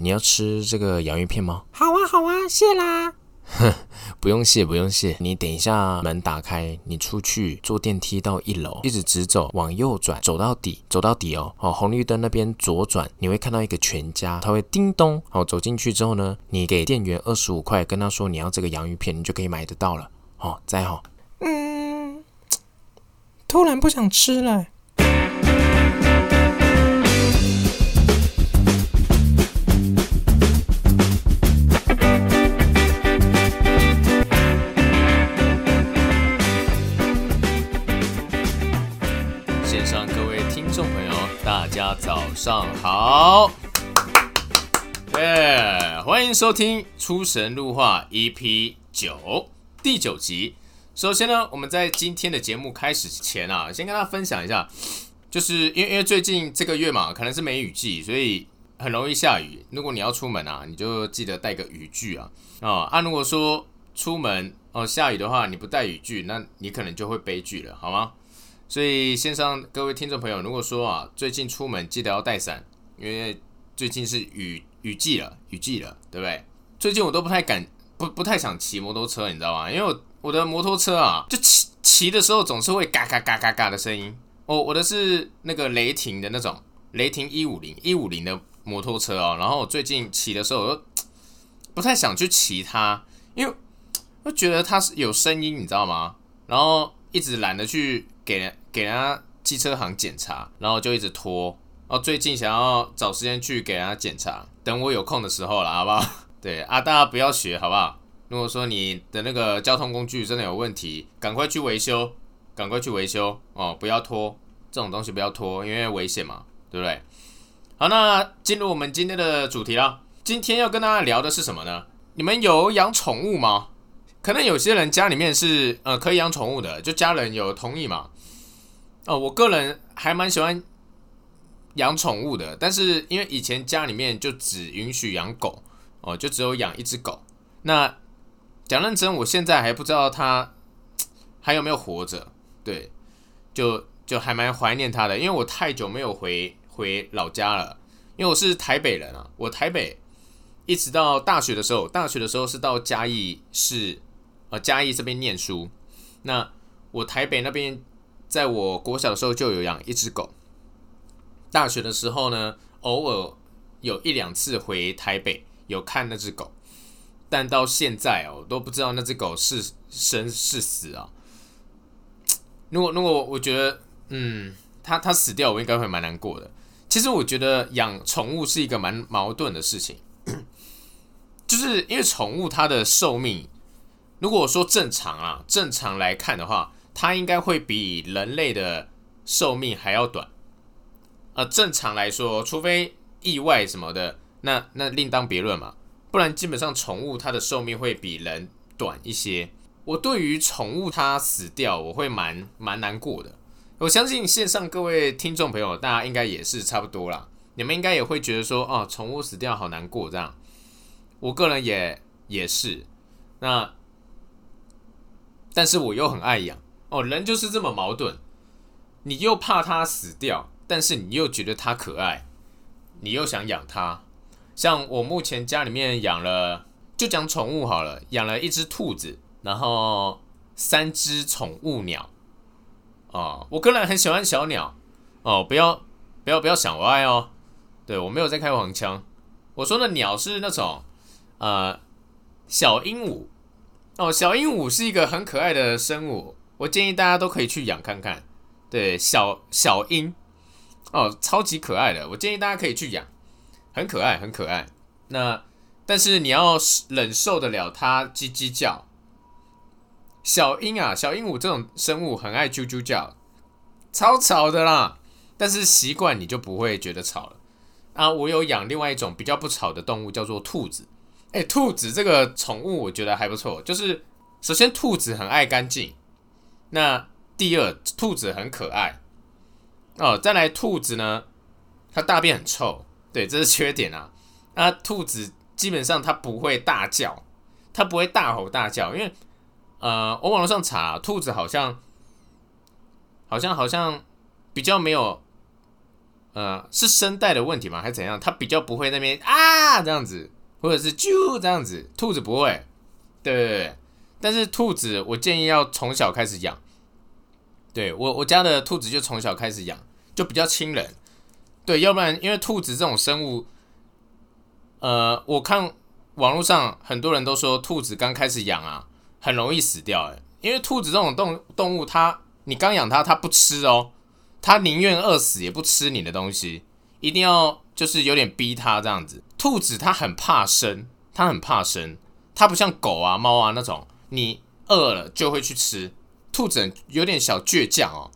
你要吃这个洋芋片吗？好啊，好啊，谢啦。不用谢，不用谢。你等一下，门打开，你出去坐电梯到一楼，一直直走，往右转，走到底，走到底哦。哦，红绿灯那边左转，你会看到一个全家，它会叮咚。哦，走进去之后呢，你给店员二十五块，跟他说你要这个洋芋片，你就可以买得到了。哦，再好。嗯，突然不想吃了。大家早上好。耶，欢迎收听《出神入化》EP 九第九集。首先呢，我们在今天的节目开始前啊，先跟大家分享一下，就是因为因为最近这个月嘛，可能是梅雨季，所以很容易下雨。如果你要出门啊，你就记得带个雨具啊。哦啊，如果说出门哦下雨的话，你不带雨具，那你可能就会悲剧了，好吗？所以线上各位听众朋友，如果说啊，最近出门记得要带伞，因为最近是雨雨季了，雨季了，对不对？最近我都不太敢，不不太想骑摩托车，你知道吗？因为我我的摩托车啊，就骑骑的时候总是会嘎嘎嘎嘎嘎的声音。哦我的是那个雷霆的那种雷霆一五零一五零的摩托车哦，然后我最近骑的时候，我都不太想去骑它，因为我觉得它是有声音，你知道吗？然后一直懒得去给人给人家机车行检查，然后就一直拖。哦，最近想要找时间去给人家检查，等我有空的时候了，好不好？对啊，大家不要学，好不好？如果说你的那个交通工具真的有问题，赶快去维修，赶快去维修哦，不要拖，这种东西不要拖，因为危险嘛，对不对？好，那进入我们今天的主题啦。今天要跟大家聊的是什么呢？你们有养宠物吗？可能有些人家里面是呃可以养宠物的，就家人有同意嘛。哦，我个人还蛮喜欢养宠物的，但是因为以前家里面就只允许养狗哦，就只有养一只狗。那讲认真，我现在还不知道它还有没有活着。对，就就还蛮怀念它的，因为我太久没有回回老家了。因为我是台北人啊，我台北一直到大学的时候，大学的时候是到嘉义市，呃嘉义这边念书。那我台北那边，在我国小的时候就有养一只狗。大学的时候呢，偶尔有一两次回台北有看那只狗，但到现在哦都不知道那只狗是生是死啊。如果如果我觉得，嗯，它它死掉，我应该会蛮难过的。其实我觉得养宠物是一个蛮矛盾的事情，就是因为宠物它的寿命，如果说正常啊，正常来看的话，它应该会比人类的寿命还要短。呃，正常来说，除非意外什么的，那那另当别论嘛。不然基本上宠物它的寿命会比人短一些。我对于宠物它死掉，我会蛮蛮难过的。我相信线上各位听众朋友，大家应该也是差不多啦。你们应该也会觉得说，哦，宠物死掉好难过这样。我个人也也是。那，但是我又很爱养哦，人就是这么矛盾。你又怕它死掉，但是你又觉得它可爱，你又想养它。像我目前家里面养了，就讲宠物好了，养了一只兔子，然后三只宠物鸟。哦，我个人很喜欢小鸟哦，不要不要不要想歪哦，对我没有在开黄腔，我说的鸟是那种呃小鹦鹉哦，小鹦鹉是一个很可爱的生物，我建议大家都可以去养看看，对小小鹰哦，超级可爱的，我建议大家可以去养，很可爱很可爱，那但是你要忍受得了它叽叽叫。小鹰啊，小鹦鹉这种生物很爱啾啾叫，超吵的啦。但是习惯你就不会觉得吵了啊。我有养另外一种比较不吵的动物，叫做兔子。哎，兔子这个宠物我觉得还不错。就是首先兔子很爱干净，那第二兔子很可爱哦。再来兔子呢，它大便很臭，对，这是缺点啊。啊兔子基本上它不会大叫，它不会大吼大叫，因为。呃，我网络上查，兔子好像，好像好像比较没有呃，是声带的问题吗？还是怎样？它比较不会那边啊这样子，或者是啾这样子。兔子不会，对对对。但是兔子，我建议要从小开始养。对我我家的兔子就从小开始养，就比较亲人。对，要不然因为兔子这种生物，呃，我看网络上很多人都说兔子刚开始养啊，很容易死掉。哎，因为兔子这种动动物，它你刚养它，它不吃哦。它宁愿饿死也不吃你的东西，一定要就是有点逼它这样子。兔子它很怕生，它很怕生，它不像狗啊、猫啊那种，你饿了就会去吃。兔子有点小倔强哦，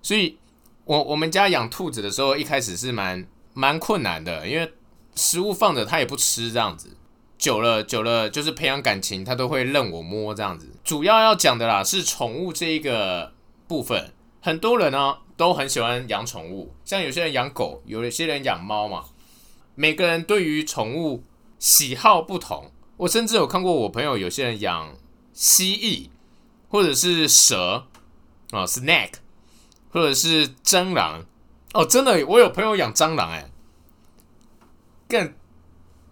所以我我们家养兔子的时候，一开始是蛮蛮困难的，因为食物放着它也不吃这样子。久了久了，就是培养感情，它都会任我摸这样子。主要要讲的啦是宠物这一个部分，很多人呢。都很喜欢养宠物，像有些人养狗，有一些人养猫嘛。每个人对于宠物喜好不同。我甚至有看过我朋友有些人养蜥蜴，或者是蛇啊，snake，或者是蟑螂。哦，真的，我有朋友养蟑螂，哎，更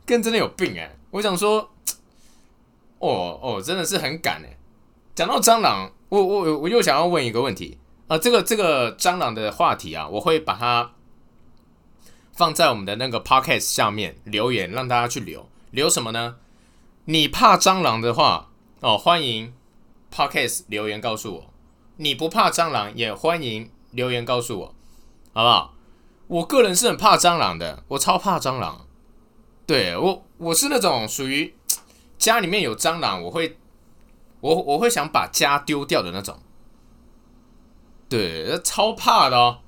更真的有病哎。我想说，哦哦，真的是很敢哎。讲到蟑螂，我我我又想要问一个问题。啊，这个这个蟑螂的话题啊，我会把它放在我们的那个 podcast 下面留言，让大家去留留什么呢？你怕蟑螂的话，哦，欢迎 podcast 留言告诉我；你不怕蟑螂，也欢迎留言告诉我，好不好？我个人是很怕蟑螂的，我超怕蟑螂。对我，我是那种属于家里面有蟑螂，我会我我会想把家丢掉的那种。对，超怕的哦，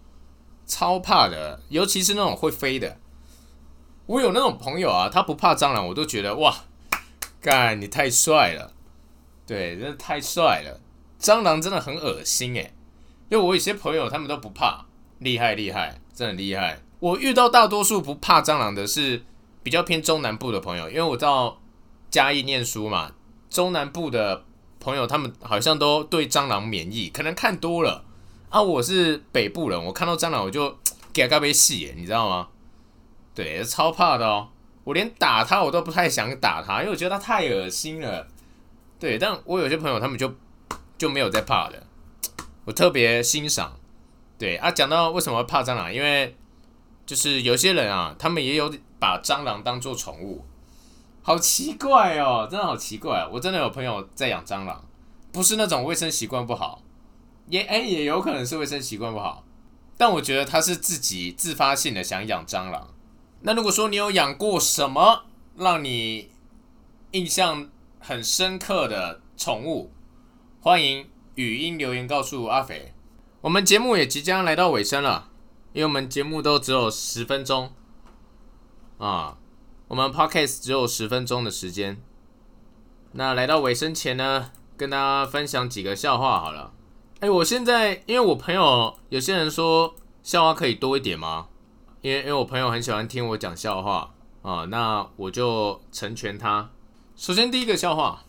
超怕的，尤其是那种会飞的。我有那种朋友啊，他不怕蟑螂，我都觉得哇，干你太帅了。对，真的太帅了。蟑螂真的很恶心诶，因为我有些朋友他们都不怕，厉害厉害，真的厉害。我遇到大多数不怕蟑螂的是比较偏中南部的朋友，因为我到嘉义念书嘛，中南部的朋友他们好像都对蟑螂免疫，可能看多了。啊，我是北部人，我看到蟑螂我就给它杯戏，你知道吗？对，超怕的哦，我连打它我都不太想打它，因为我觉得它太恶心了。对，但我有些朋友他们就就没有在怕的，我特别欣赏。对啊，讲到为什么怕蟑螂，因为就是有些人啊，他们也有把蟑螂当做宠物，好奇怪哦，真的好奇怪。我真的有朋友在养蟑螂，不是那种卫生习惯不好。也哎，也有可能是卫生习惯不好，但我觉得他是自己自发性的想养蟑螂。那如果说你有养过什么让你印象很深刻的宠物，欢迎语音留言告诉阿肥。我们节目也即将来到尾声了，因为我们节目都只有十分钟啊，我们 podcast 只有十分钟的时间。那来到尾声前呢，跟大家分享几个笑话好了。哎，我现在因为我朋友有些人说笑话可以多一点吗？因为因为我朋友很喜欢听我讲笑话啊，那我就成全他。首先第一个笑话，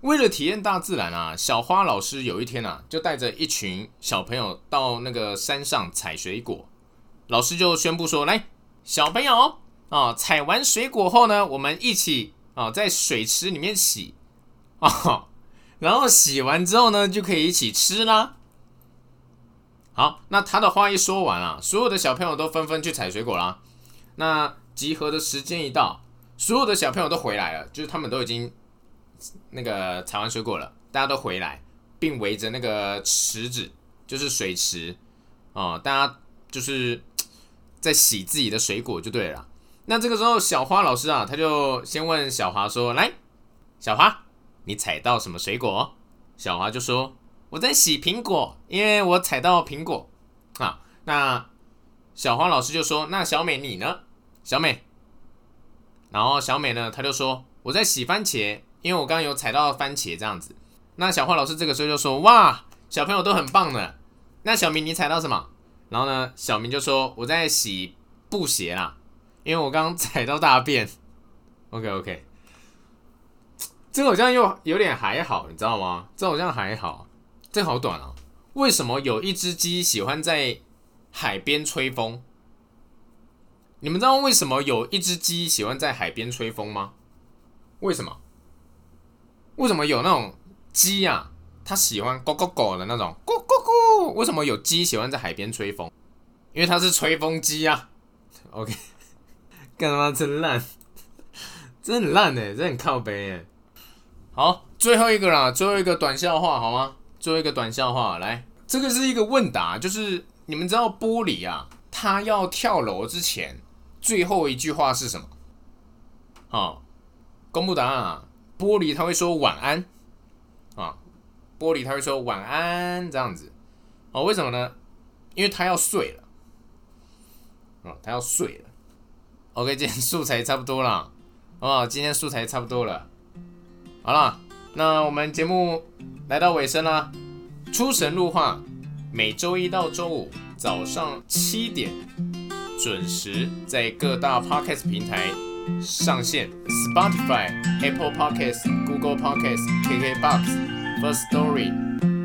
为了体验大自然啊，小花老师有一天啊，就带着一群小朋友到那个山上采水果。老师就宣布说：“来，小朋友啊，采完水果后呢，我们一起啊在水池里面洗啊。”然后洗完之后呢，就可以一起吃啦。好，那他的话一说完啊，所有的小朋友都纷纷去采水果啦。那集合的时间一到，所有的小朋友都回来了，就是他们都已经那个采完水果了，大家都回来，并围着那个池子，就是水池啊，大家就是在洗自己的水果就对了。那这个时候，小花老师啊，他就先问小华说：“来，小华。”你采到什么水果？小华就说：“我在洗苹果，因为我采到苹果。”啊，那小花老师就说：“那小美你呢？小美。”然后小美呢，她就说：“我在洗番茄，因为我刚刚有踩到番茄这样子。”那小花老师这个时候就说：“哇，小朋友都很棒呢。”那小明你踩到什么？然后呢，小明就说：“我在洗布鞋啦，因为我刚刚踩到大便。”OK OK。这个好像又有点还好，你知道吗？这好像还好，这好短啊！为什么有一只鸡喜欢在海边吹风？你们知道为什么有一只鸡喜欢在海边吹风吗？为什么？为什么有那种鸡啊？它喜欢咕咕咕的那种咕咕咕？为什么有鸡喜欢在海边吹风？因为它是吹风机啊。OK，干他妈真烂，真很烂哎，真很靠背哎。好，最后一个啦，最后一个短笑话好吗？最后一个短笑话来，这个是一个问答，就是你们知道玻璃啊，它要跳楼之前最后一句话是什么？好，公布答案啊，玻璃他会说晚安啊，玻璃他会说晚安这样子哦，为什么呢？因为他要睡了，哦，他要睡了。OK，今天素材差不多了，哦，今天素材差不多了。好了，那我们节目来到尾声啦。出神入化，每周一到周五早上七点准时在各大 podcast 平台上线，Spotify、Apple Podcasts、Google Podcasts、KKBox、First Story、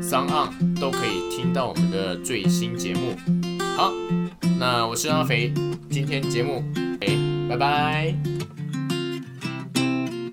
Sound On 都可以听到我们的最新节目。好，那我是阿肥，今天节目，哎，拜拜。